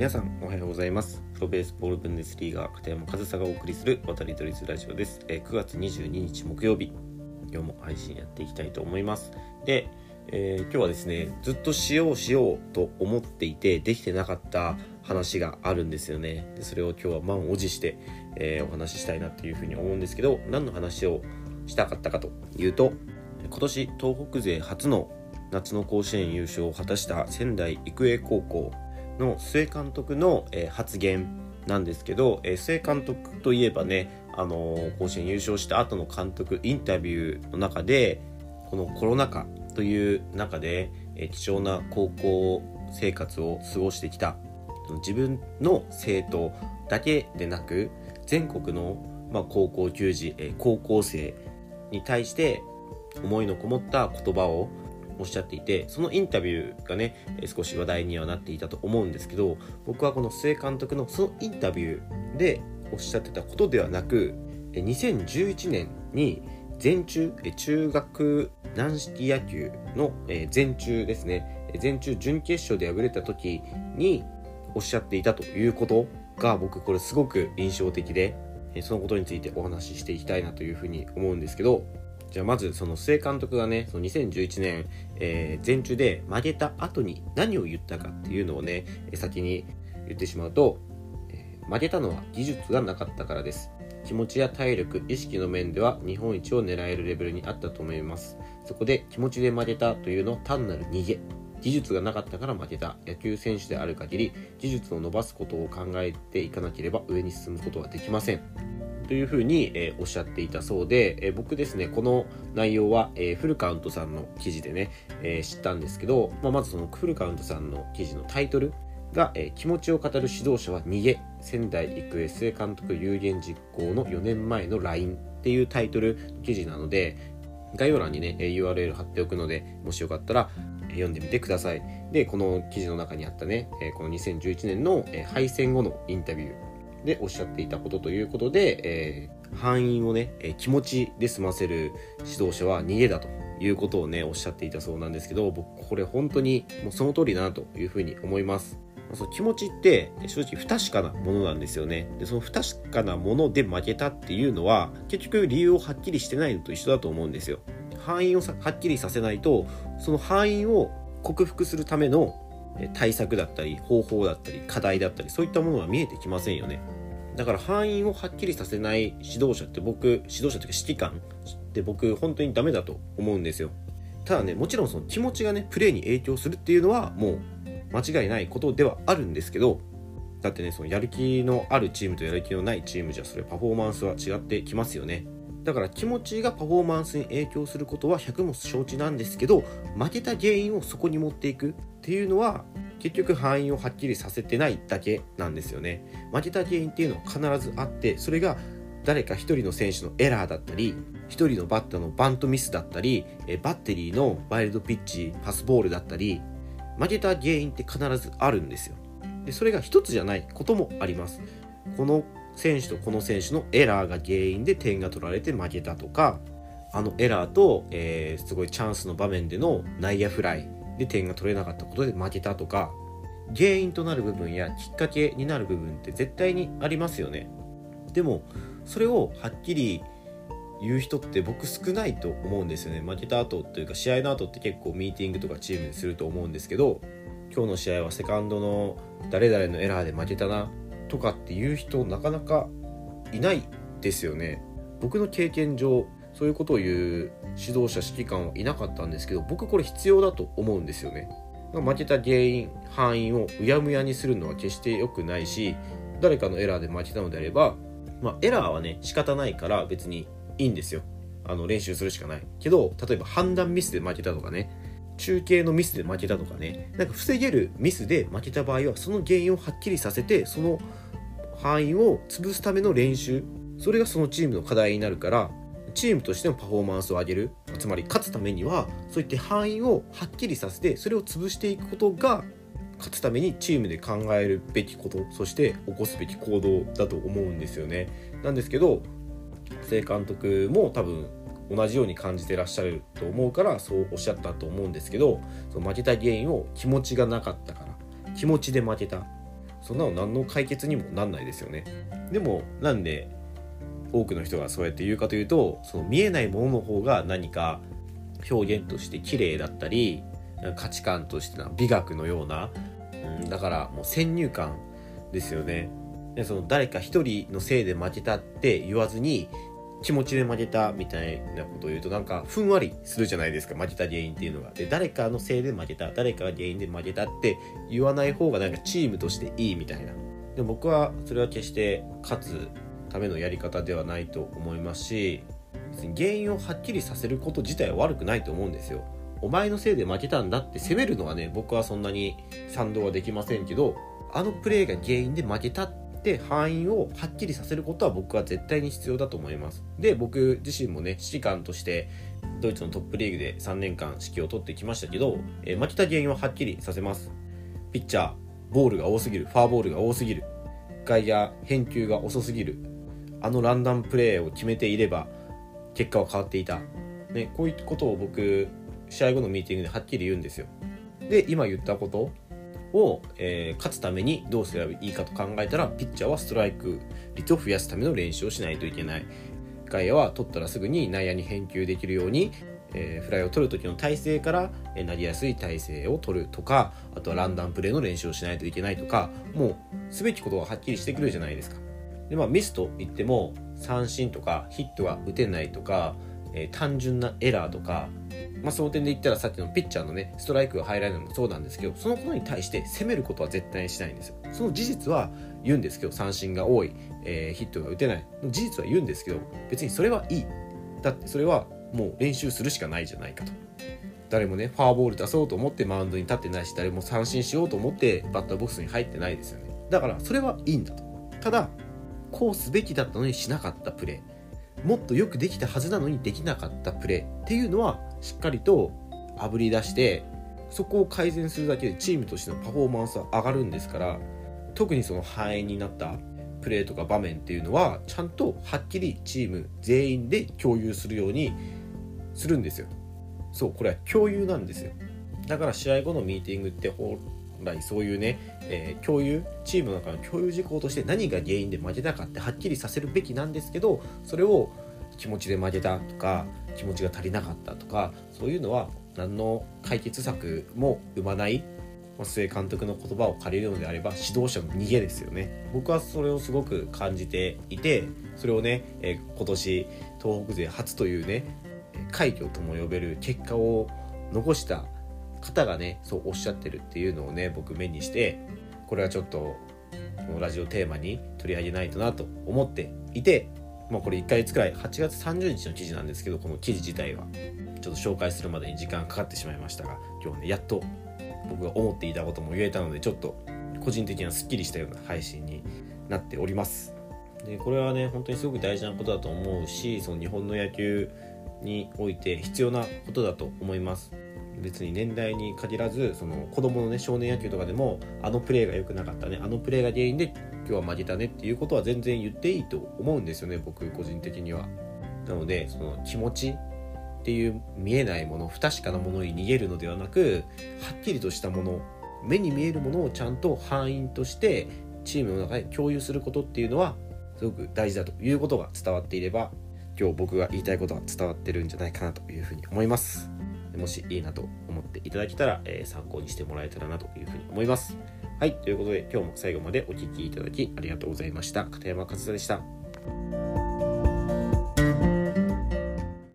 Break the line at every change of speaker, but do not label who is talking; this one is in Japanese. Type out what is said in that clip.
皆さんおはようございます。プロベースボールブンデスリーガー片山和沙がお送りする渡り鳥ラジオです、えー、9月22日木曜日今日も配信やっていきたいと思います。で、えー、今日はですねずっとしようしようと思っていてできてなかった話があるんですよね。でそれを今日は満を持して、えー、お話ししたいなっていうふうに思うんですけど何の話をしたかったかというと今年東北勢初の夏の甲子園優勝を果たした仙台育英高校の須江監督の、え、発言なんですけど、えー、須江監督といえばね、あの、甲子園優勝した後の監督インタビューの中でこのコロナ禍という中で、え、貴重な高校生活を過ごしてきた自分の生徒だけでなく全国の、ま、高校球児、え、高校生に対して思いのこもった言葉をおっしゃっていてそのインタビューがね少し話題にはなっていたと思うんですけど僕はこの須江監督のそのインタビューでおっしゃってたことではなく2011年に全中中学軟式野球の全中ですね全中準決勝で敗れた時におっしゃっていたということが僕これすごく印象的でそのことについてお話ししていきたいなというふうに思うんですけどじゃあまずその須江監督がね、その2011年、えー、前中で負けた後に何を言ったかっていうのをね、先に言ってしまうと、えー、負けたのは技術がなかったからです。気持ちや体力、意識の面では日本一を狙えるレベルにあったと思います。そこで気持ちで負けたというのは単なる逃げ。技術がなかったから負けた。野球選手である限り、技術を伸ばすことを考えていかなければ上に進むことはできません。というふうに、え、おっしゃっていたそうで、え、僕ですね、この内容は、えー、フルカウントさんの記事でね、え知ったんですけど、まあ、まずそのフルカウントさんの記事のタイトルが、え気持ちを語る指導者は逃げ、仙台育英須監督有言実行の4年前の LINE っていうタイトル記事なので、概要欄にね、URL 貼っておくので、もしよかったら読んでみてください。で、この記事の中にあったね、この2011年の敗戦後のインタビュー、でおっしゃっていたことということで、えー、範囲をね、えー、気持ちで済ませる指導者は逃げだということをね、おっしゃっていたそうなんですけど、僕これ本当にもうその通りだなというふうに思います。その気持ちって正直不確かなものなんですよね。で、その不確かなもので負けたっていうのは結局理由をはっきりしてないのと一緒だと思うんですよ。範囲をはっきりさせないと、その範囲を克服するための対策だったり方法だったり課題だったりそういったものは見えてきませんよね。だから範囲をはっきりさせない指導者って僕指導者というか指揮官って僕本当にダメだと思うんですよ。ただねもちろんその気持ちがねプレーに影響するっていうのはもう間違いないことではあるんですけどだってねそのやる気のあるチームとやる気のないチームじゃそれパフォーマンスは違ってきますよね。だから気持ちがパフォーマンスに影響することは100も承知なんですけど負けた原因をそこに持っていくっていうのは結局範囲をはっきりさせてないだけなんですよね。負けた原因っていうのは必ずあってそれが誰か一人の選手のエラーだったり一人のバッターのバントミスだったりバッテリーのワイルドピッチパスボールだったり負けた原因って必ずあるんですよ。でそれが一つじゃないこともあります。この選手とこの選手のエラーが原因で点が取られて負けたとかあのエラーと、えー、すごいチャンスの場面での内野フライで点が取れなかったことで負けたとか原因となる部分やきっかけになる部分って絶対にありますよね。でもそれをはっきり言う人って僕少ないと思うんですよね。負けた後というか試合の後って結構ミーティングとかチームですると思うんですけど今日の試合はセカンドの誰々のエラーで負けたなとかっていう人なかなかいないですよね。僕の経験上そういうことを言う指導者指揮官はいなかったんですけど僕これ必要だと思うんですよね。負けた原因範囲をうやむやにするのは決して良くないし誰かのエラーで負けたのであれば、まあ、エラーはね仕方ないから別にいいんですよ。あの練習するしかない。けど例えば判断ミスで負けたとかね中継のミスで負けたとかね。なんか防げるミスで負けた場合はその原因をはっきりさせてその範囲を潰すための練習。それがそのチームの課題になるからチームとしてのパフォーマンスを上げる。つまり勝つためにはそういった範囲をはっきりさせてそれを潰していくことが勝つためにチームで考えるべきことそして起こすべき行動だと思うんですよね。なんですけど正監督も多分同じように感じてらっしゃると思うからそうおっしゃったと思うんですけどその負けた原因を気持ちがなかったから気持ちで負けた。そんなの何の解決にもなんないですよね。でもなんで多くの人がそうやって言うかというとその見えないものの方が何か表現として綺麗だったり価値観として美学のような、うん、だからもう先入観ですよね。でその誰か一人のせいで負けたって言わずに気持ちで負けたみたいなことを言うとなんかふんわりするじゃないですか負けた原因っていうのが。で誰かのせいで負けた。誰かが原因で負けたって言わない方がなんかチームとしていいみたいな。で僕はそれは決して勝つためのやり方ではないと思いますし別に原因をはっきりさせること自体は悪くないと思うんですよ。お前のせいで負けたんだって責めるのはね僕はそんなに賛同はできませんけどあのプレーが原因で負けたっって範囲をはっきりさせることは僕は絶対に必要だと思います。で僕自身もね指揮官としてドイツのトップリーグで3年間指揮を取ってきましたけど、えー、負けた原因ははっきりさせます。ピッチャーボールが多すぎる。ファーボールが多すぎる。外野返球が遅すぎる。あのランダムプレーを決めていれば結果は変わっていた、ね、こういうことを僕試合後のミーティングではっきり言うんですよ。で今言ったことを、えー、勝つためにどうすればいいかと考えたらピッチャーはストライク率を増やすための練習をしないといけない。外野は取ったらすぐに内野に返球できるように、えー、フライを取る時の体勢から、えー、なりやすい体勢を取るとかあとはランダムプレーの練習をしないといけないとかもうすべきことがはっきりしてくるじゃないですか。でまあミスといっても三振とかヒットが打てないとか、え、単純なエラーとかまあ、その点で言ったらさっきのピッチャーのねストライクが入らないのもそうなんですけどそのことに対して攻めることは絶対にしないんですよ。その事実は言うんですけど三振が多い、えー、ヒットが打てない。事実は言うんですけど別にそれはいい。だってそれはもう練習するしかないじゃないかと。誰もねファーボール出そうと思ってマウンドに立ってないし誰も三振しようと思ってバッターボックスに入ってないですよね。だからそれはいいんだと。ただこうすべきだったのにしなかったプレー。もっとよくできたはずなのにできなかったプレーっていうのはしっかりとあぶり出してそこを改善するだけでチームとしてのパフォーマンスは上がるんですから特にその範囲になったプレーとか場面っていうのはちゃんとはっきりチーム全員で共有するようにするんですよ。そうこれは共有なんですよ。だから試合後のミーティングって本来そういうね、えー、共有チームの中の共有事項として何が原因で負けたかってはっきりさせるべきなんですけどそれを気持ちで負けたとか気持ちが足りなかったとかそういうのは何の解決策も生まない須江監督の言葉を借りるのであれば指導者の逃げですよね。僕はそれをすごく感じていてそれをね、え今年東北勢初というね快挙とも呼べる結果を残した方がねそうおっしゃってるっていうのをね僕目にしてこれはちょっとこのラジオテーマに取り上げないとなと思っていてまあこれ1ヶ月くらい8月30日の記事なんですけどこの記事自体は。ちょっと紹介するまでに時間かかってしまいましたが今日ねやっと僕が思っていたことも言えたのでちょっと個人的にはすっきりしたような配信になっております。でこれはね本当にすごく大事なことだと思うしその日本の野球において必要なことだと思います。別に年代に限らずその子供のね少年野球とかでもあのプレーが良くなかったねあのプレーが原因で日は負けたねっていうことは全然言っていいと思うんですよね僕個人的には。なのでその気持ちっていう見えないもの不確かなものに逃げるのではなくはっきりとしたもの目に見えるものをちゃんと範囲としてチームの中で共有することっていうのはすごく大事だということが伝わっていれば今日僕が言いたいことが伝わってるんじゃないかなというふうに思います。もしいいなと思っていただけたら、えー、参考にしてもらえたらなというふうに思います。はい、ということで今日も最後までお聴きいただきありがとうございました。片山和也でした。